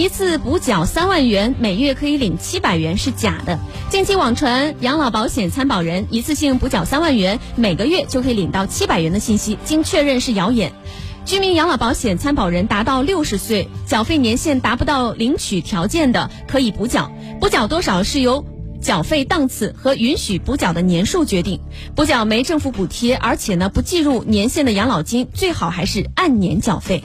一次补缴三万元每月可以领七百元是假的。近期网传养老保险参保人一次性补缴三万元每个月就可以领到七百元的信息经确认是谣言。居民养老保险参保人达到六十岁缴费年限达不到领取条件的可以补缴。补缴多少是由缴费档次和允许补缴的年数决定。补缴没政府补贴而且呢不计入年限的养老金最好还是按年缴费。